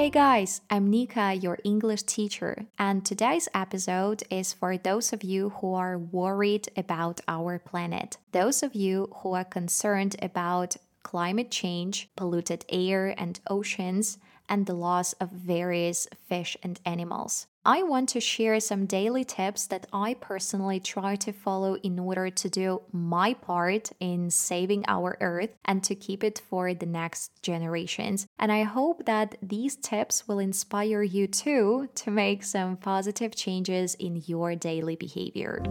Hey guys, I'm Nika, your English teacher, and today's episode is for those of you who are worried about our planet, those of you who are concerned about climate change, polluted air and oceans, and the loss of various fish and animals. I want to share some daily tips that I personally try to follow in order to do my part in saving our earth and to keep it for the next generations. And I hope that these tips will inspire you too to make some positive changes in your daily behavior.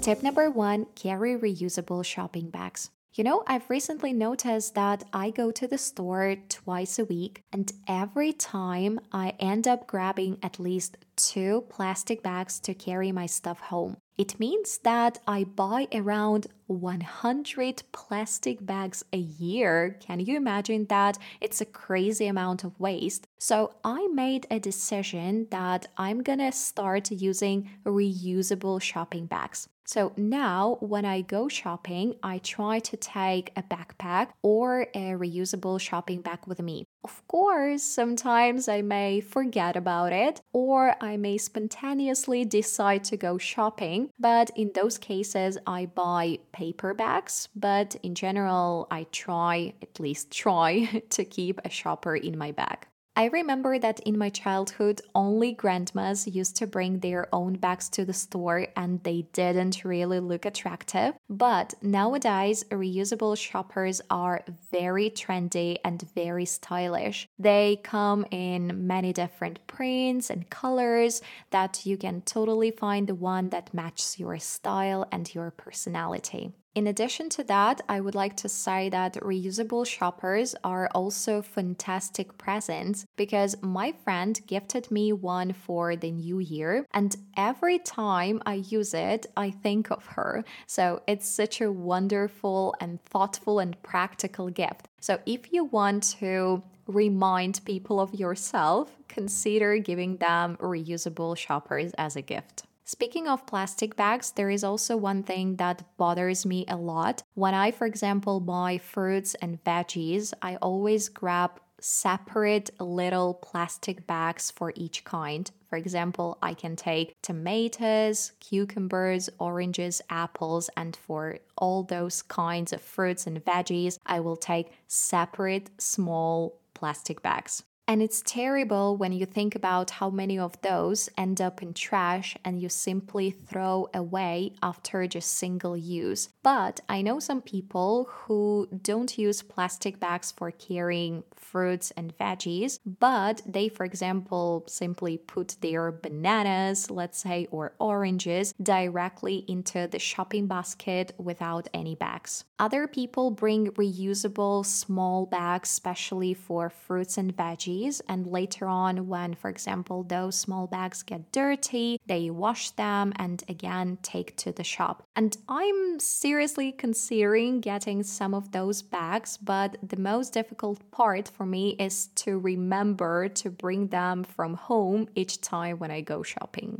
Tip number one carry reusable shopping bags. You know, I've recently noticed that I go to the store twice a week, and every time I end up grabbing at least two plastic bags to carry my stuff home. It means that I buy around 100 plastic bags a year. Can you imagine that? It's a crazy amount of waste. So I made a decision that I'm gonna start using reusable shopping bags. So now, when I go shopping, I try to take a backpack or a reusable shopping bag with me. Of course, sometimes I may forget about it or I may spontaneously decide to go shopping, but in those cases, I buy paper bags. But in general, I try, at least try, to keep a shopper in my bag. I remember that in my childhood, only grandmas used to bring their own bags to the store and they didn't really look attractive. But nowadays, reusable shoppers are very trendy and very stylish. They come in many different prints and colors that you can totally find the one that matches your style and your personality. In addition to that, I would like to say that reusable shoppers are also fantastic presents because my friend gifted me one for the new year, and every time I use it, I think of her. So it's such a wonderful and thoughtful and practical gift. So if you want to remind people of yourself, consider giving them reusable shoppers as a gift. Speaking of plastic bags, there is also one thing that bothers me a lot. When I, for example, buy fruits and veggies, I always grab separate little plastic bags for each kind. For example, I can take tomatoes, cucumbers, oranges, apples, and for all those kinds of fruits and veggies, I will take separate small plastic bags. And it's terrible when you think about how many of those end up in trash and you simply throw away after just single use. But I know some people who don't use plastic bags for carrying fruits and veggies, but they, for example, simply put their bananas, let's say, or oranges directly into the shopping basket without any bags. Other people bring reusable small bags, especially for fruits and veggies and later on when for example those small bags get dirty they wash them and again take to the shop. And i'm seriously considering getting some of those bags but the most difficult part for me is to remember to bring them from home each time when i go shopping.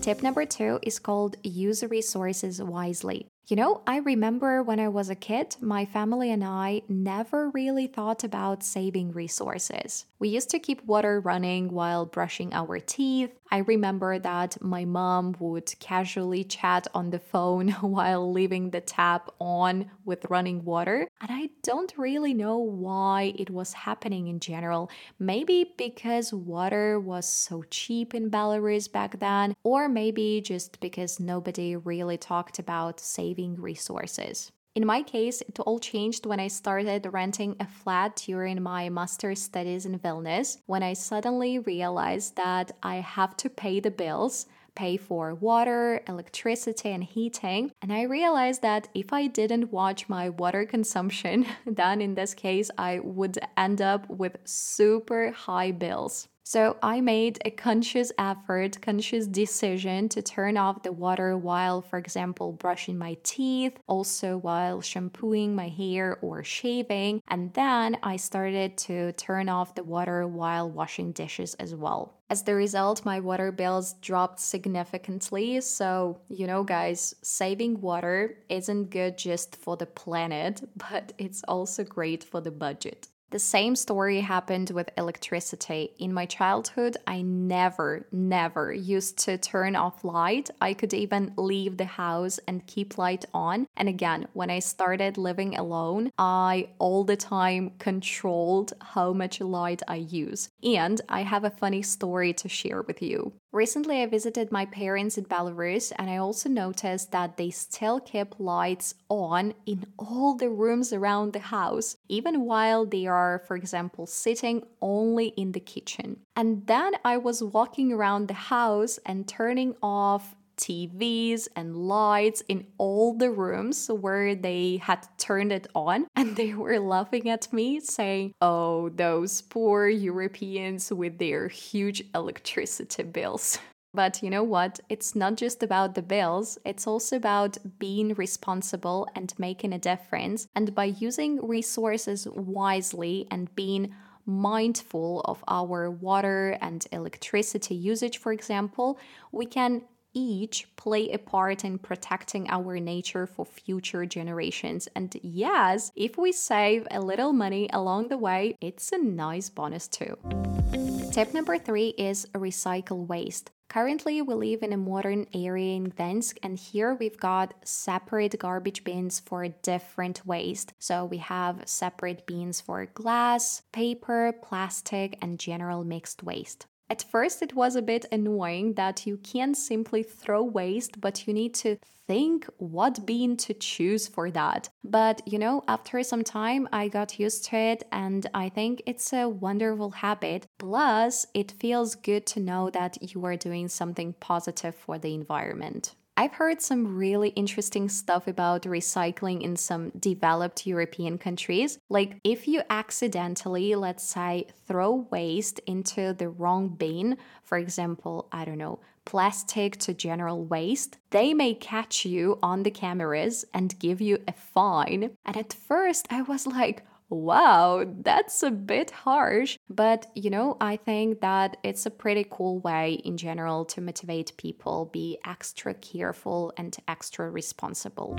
Tip number two is called use resources wisely you know, I remember when I was a kid, my family and I never really thought about saving resources. We used to keep water running while brushing our teeth. I remember that my mom would casually chat on the phone while leaving the tap on with running water. And I don't really know why it was happening in general. Maybe because water was so cheap in Belarus back then, or maybe just because nobody really talked about saving saving resources. In my case, it all changed when I started renting a flat during my master's studies in Vilnius, when I suddenly realized that I have to pay the bills, pay for water, electricity, and heating. And I realized that if I didn't watch my water consumption, then in this case, I would end up with super high bills. So I made a conscious effort, conscious decision to turn off the water while, for example, brushing my teeth, also while shampooing my hair or shaving. And then I started to turn off the water while washing dishes as well. As the result, my water bills dropped significantly. So, you know, guys, saving water isn't good just for the planet, but it's also great for the budget. The same story happened with electricity. In my childhood, I never, never used to turn off light. I could even leave the house and keep light on. And again, when I started living alone, I all the time controlled how much light I use. And I have a funny story to share with you. Recently, I visited my parents in Belarus and I also noticed that they still keep lights on in all the rooms around the house, even while they are, for example, sitting only in the kitchen. And then I was walking around the house and turning off TVs and lights in all the rooms where they had turned it on. And they were laughing at me, saying, Oh, those poor Europeans with their huge electricity bills. But you know what? It's not just about the bills, it's also about being responsible and making a difference. And by using resources wisely and being mindful of our water and electricity usage, for example, we can each play a part in protecting our nature for future generations. And yes, if we save a little money along the way, it's a nice bonus too. Tip number three is recycle waste. Currently, we live in a modern area in Gdansk, and here we've got separate garbage bins for different waste. So we have separate bins for glass, paper, plastic, and general mixed waste. At first, it was a bit annoying that you can't simply throw waste, but you need to think what bean to choose for that. But you know, after some time, I got used to it, and I think it's a wonderful habit. Plus, it feels good to know that you are doing something positive for the environment. I've heard some really interesting stuff about recycling in some developed European countries. Like, if you accidentally, let's say, throw waste into the wrong bin, for example, I don't know, plastic to general waste, they may catch you on the cameras and give you a fine. And at first, I was like, wow, that's a bit harsh. But, you know, I think that it's a pretty cool way in general to motivate people, be extra careful and extra responsible.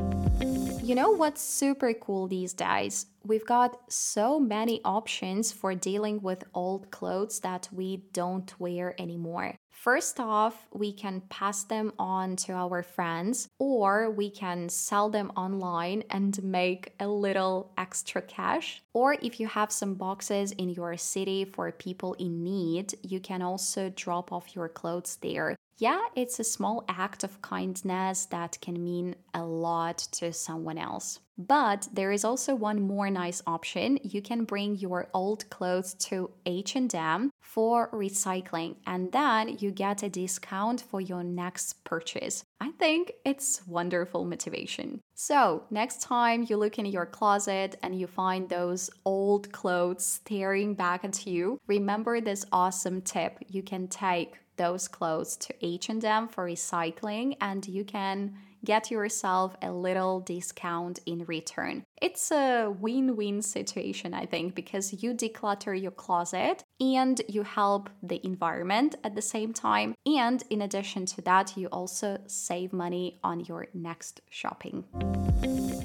You know what's super cool these days? We've got so many options for dealing with old clothes that we don't wear anymore. First off, we can pass them on to our friends, or we can sell them online and make a little extra cash. Or if you have some boxes in your city for people in need, you can also drop off your clothes there. Yeah, it's a small act of kindness that can mean a lot to someone else. But there is also one more nice option. You can bring your old clothes to H&M for recycling and then you get a discount for your next purchase. I think it's wonderful motivation. So, next time you look in your closet and you find those old clothes staring back at you, remember this awesome tip. You can take those clothes to H&M for recycling and you can get yourself a little discount in return. It's a win win situation, I think, because you declutter your closet and you help the environment at the same time. And in addition to that, you also save money on your next shopping.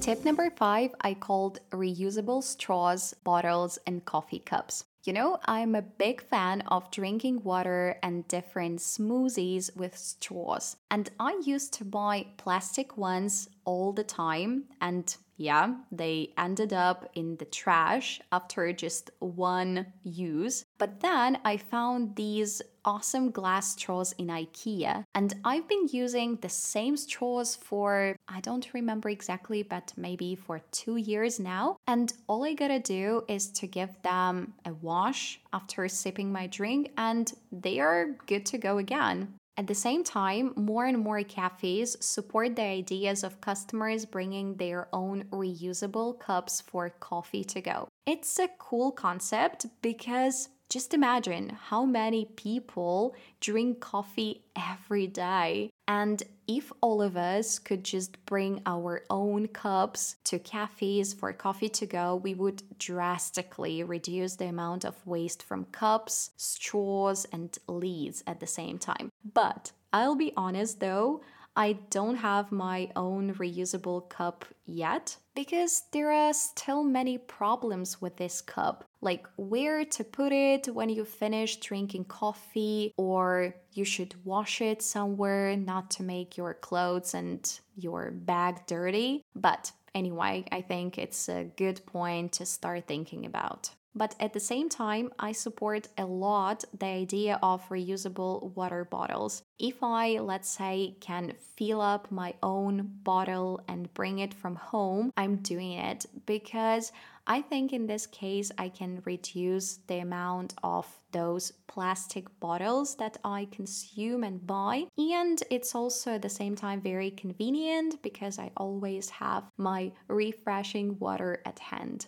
Tip number five I called reusable straws, bottles, and coffee cups. You know, I'm a big fan of drinking water and different smoothies with straws. And I used to buy plastic ones all the time and yeah, they ended up in the trash after just one use. But then I found these awesome glass straws in IKEA, and I've been using the same straws for I don't remember exactly, but maybe for two years now. And all I gotta do is to give them a wash after sipping my drink, and they are good to go again. At the same time, more and more cafes support the ideas of customers bringing their own reusable cups for coffee to go. It's a cool concept because just imagine how many people drink coffee every day. And if all of us could just bring our own cups to cafes for coffee to go, we would drastically reduce the amount of waste from cups, straws, and lids at the same time. But I'll be honest though, I don't have my own reusable cup yet because there are still many problems with this cup, like where to put it when you finish drinking coffee, or you should wash it somewhere not to make your clothes and your bag dirty. But anyway, I think it's a good point to start thinking about. But at the same time, I support a lot the idea of reusable water bottles. If I, let's say, can fill up my own bottle and bring it from home, I'm doing it because I think in this case I can reduce the amount of those plastic bottles that I consume and buy. And it's also at the same time very convenient because I always have my refreshing water at hand.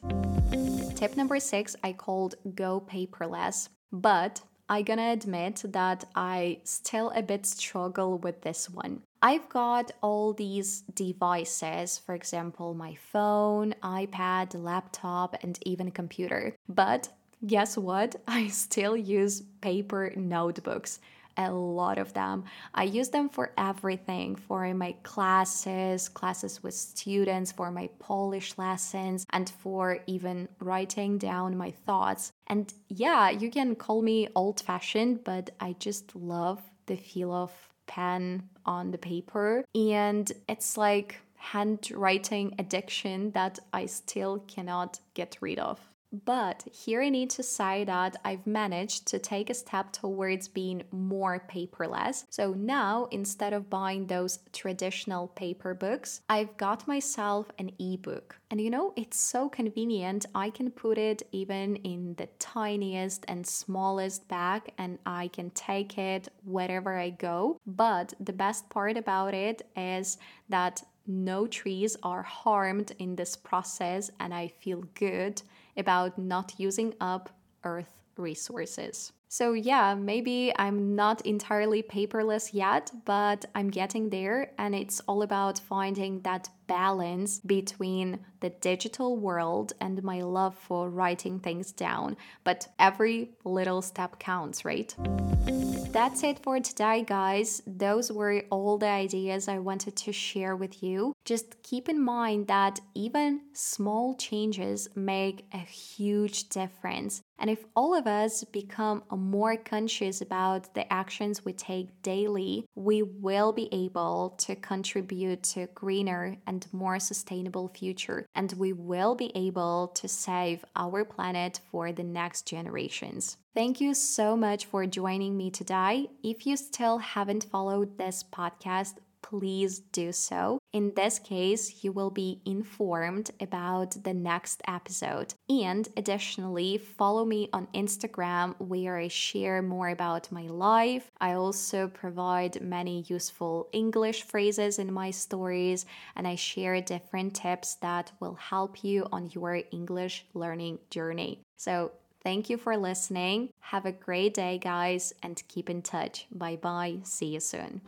Tip number six I called go paperless. But I gonna admit that I still a bit struggle with this one. I've got all these devices, for example, my phone, iPad, laptop, and even computer. But guess what? I still use paper notebooks a lot of them. I use them for everything for my classes, classes with students, for my Polish lessons, and for even writing down my thoughts. And yeah, you can call me old fashioned, but I just love the feel of pen on the paper. And it's like handwriting addiction that I still cannot get rid of. But here I need to say that I've managed to take a step towards being more paperless. So now, instead of buying those traditional paper books, I've got myself an ebook. And you know, it's so convenient. I can put it even in the tiniest and smallest bag and I can take it wherever I go. But the best part about it is that no trees are harmed in this process and I feel good about not using up Earth resources. So, yeah, maybe I'm not entirely paperless yet, but I'm getting there, and it's all about finding that balance between the digital world and my love for writing things down. But every little step counts, right? That's it for today, guys. Those were all the ideas I wanted to share with you. Just keep in mind that even small changes make a huge difference. And if all of us become more conscious about the actions we take daily, we will be able to contribute to a greener and more sustainable future. And we will be able to save our planet for the next generations. Thank you so much for joining me today. If you still haven't followed this podcast, please do so. In this case, you will be informed about the next episode. And additionally, follow me on Instagram where I share more about my life. I also provide many useful English phrases in my stories, and I share different tips that will help you on your English learning journey. So, Thank you for listening. Have a great day, guys, and keep in touch. Bye bye. See you soon.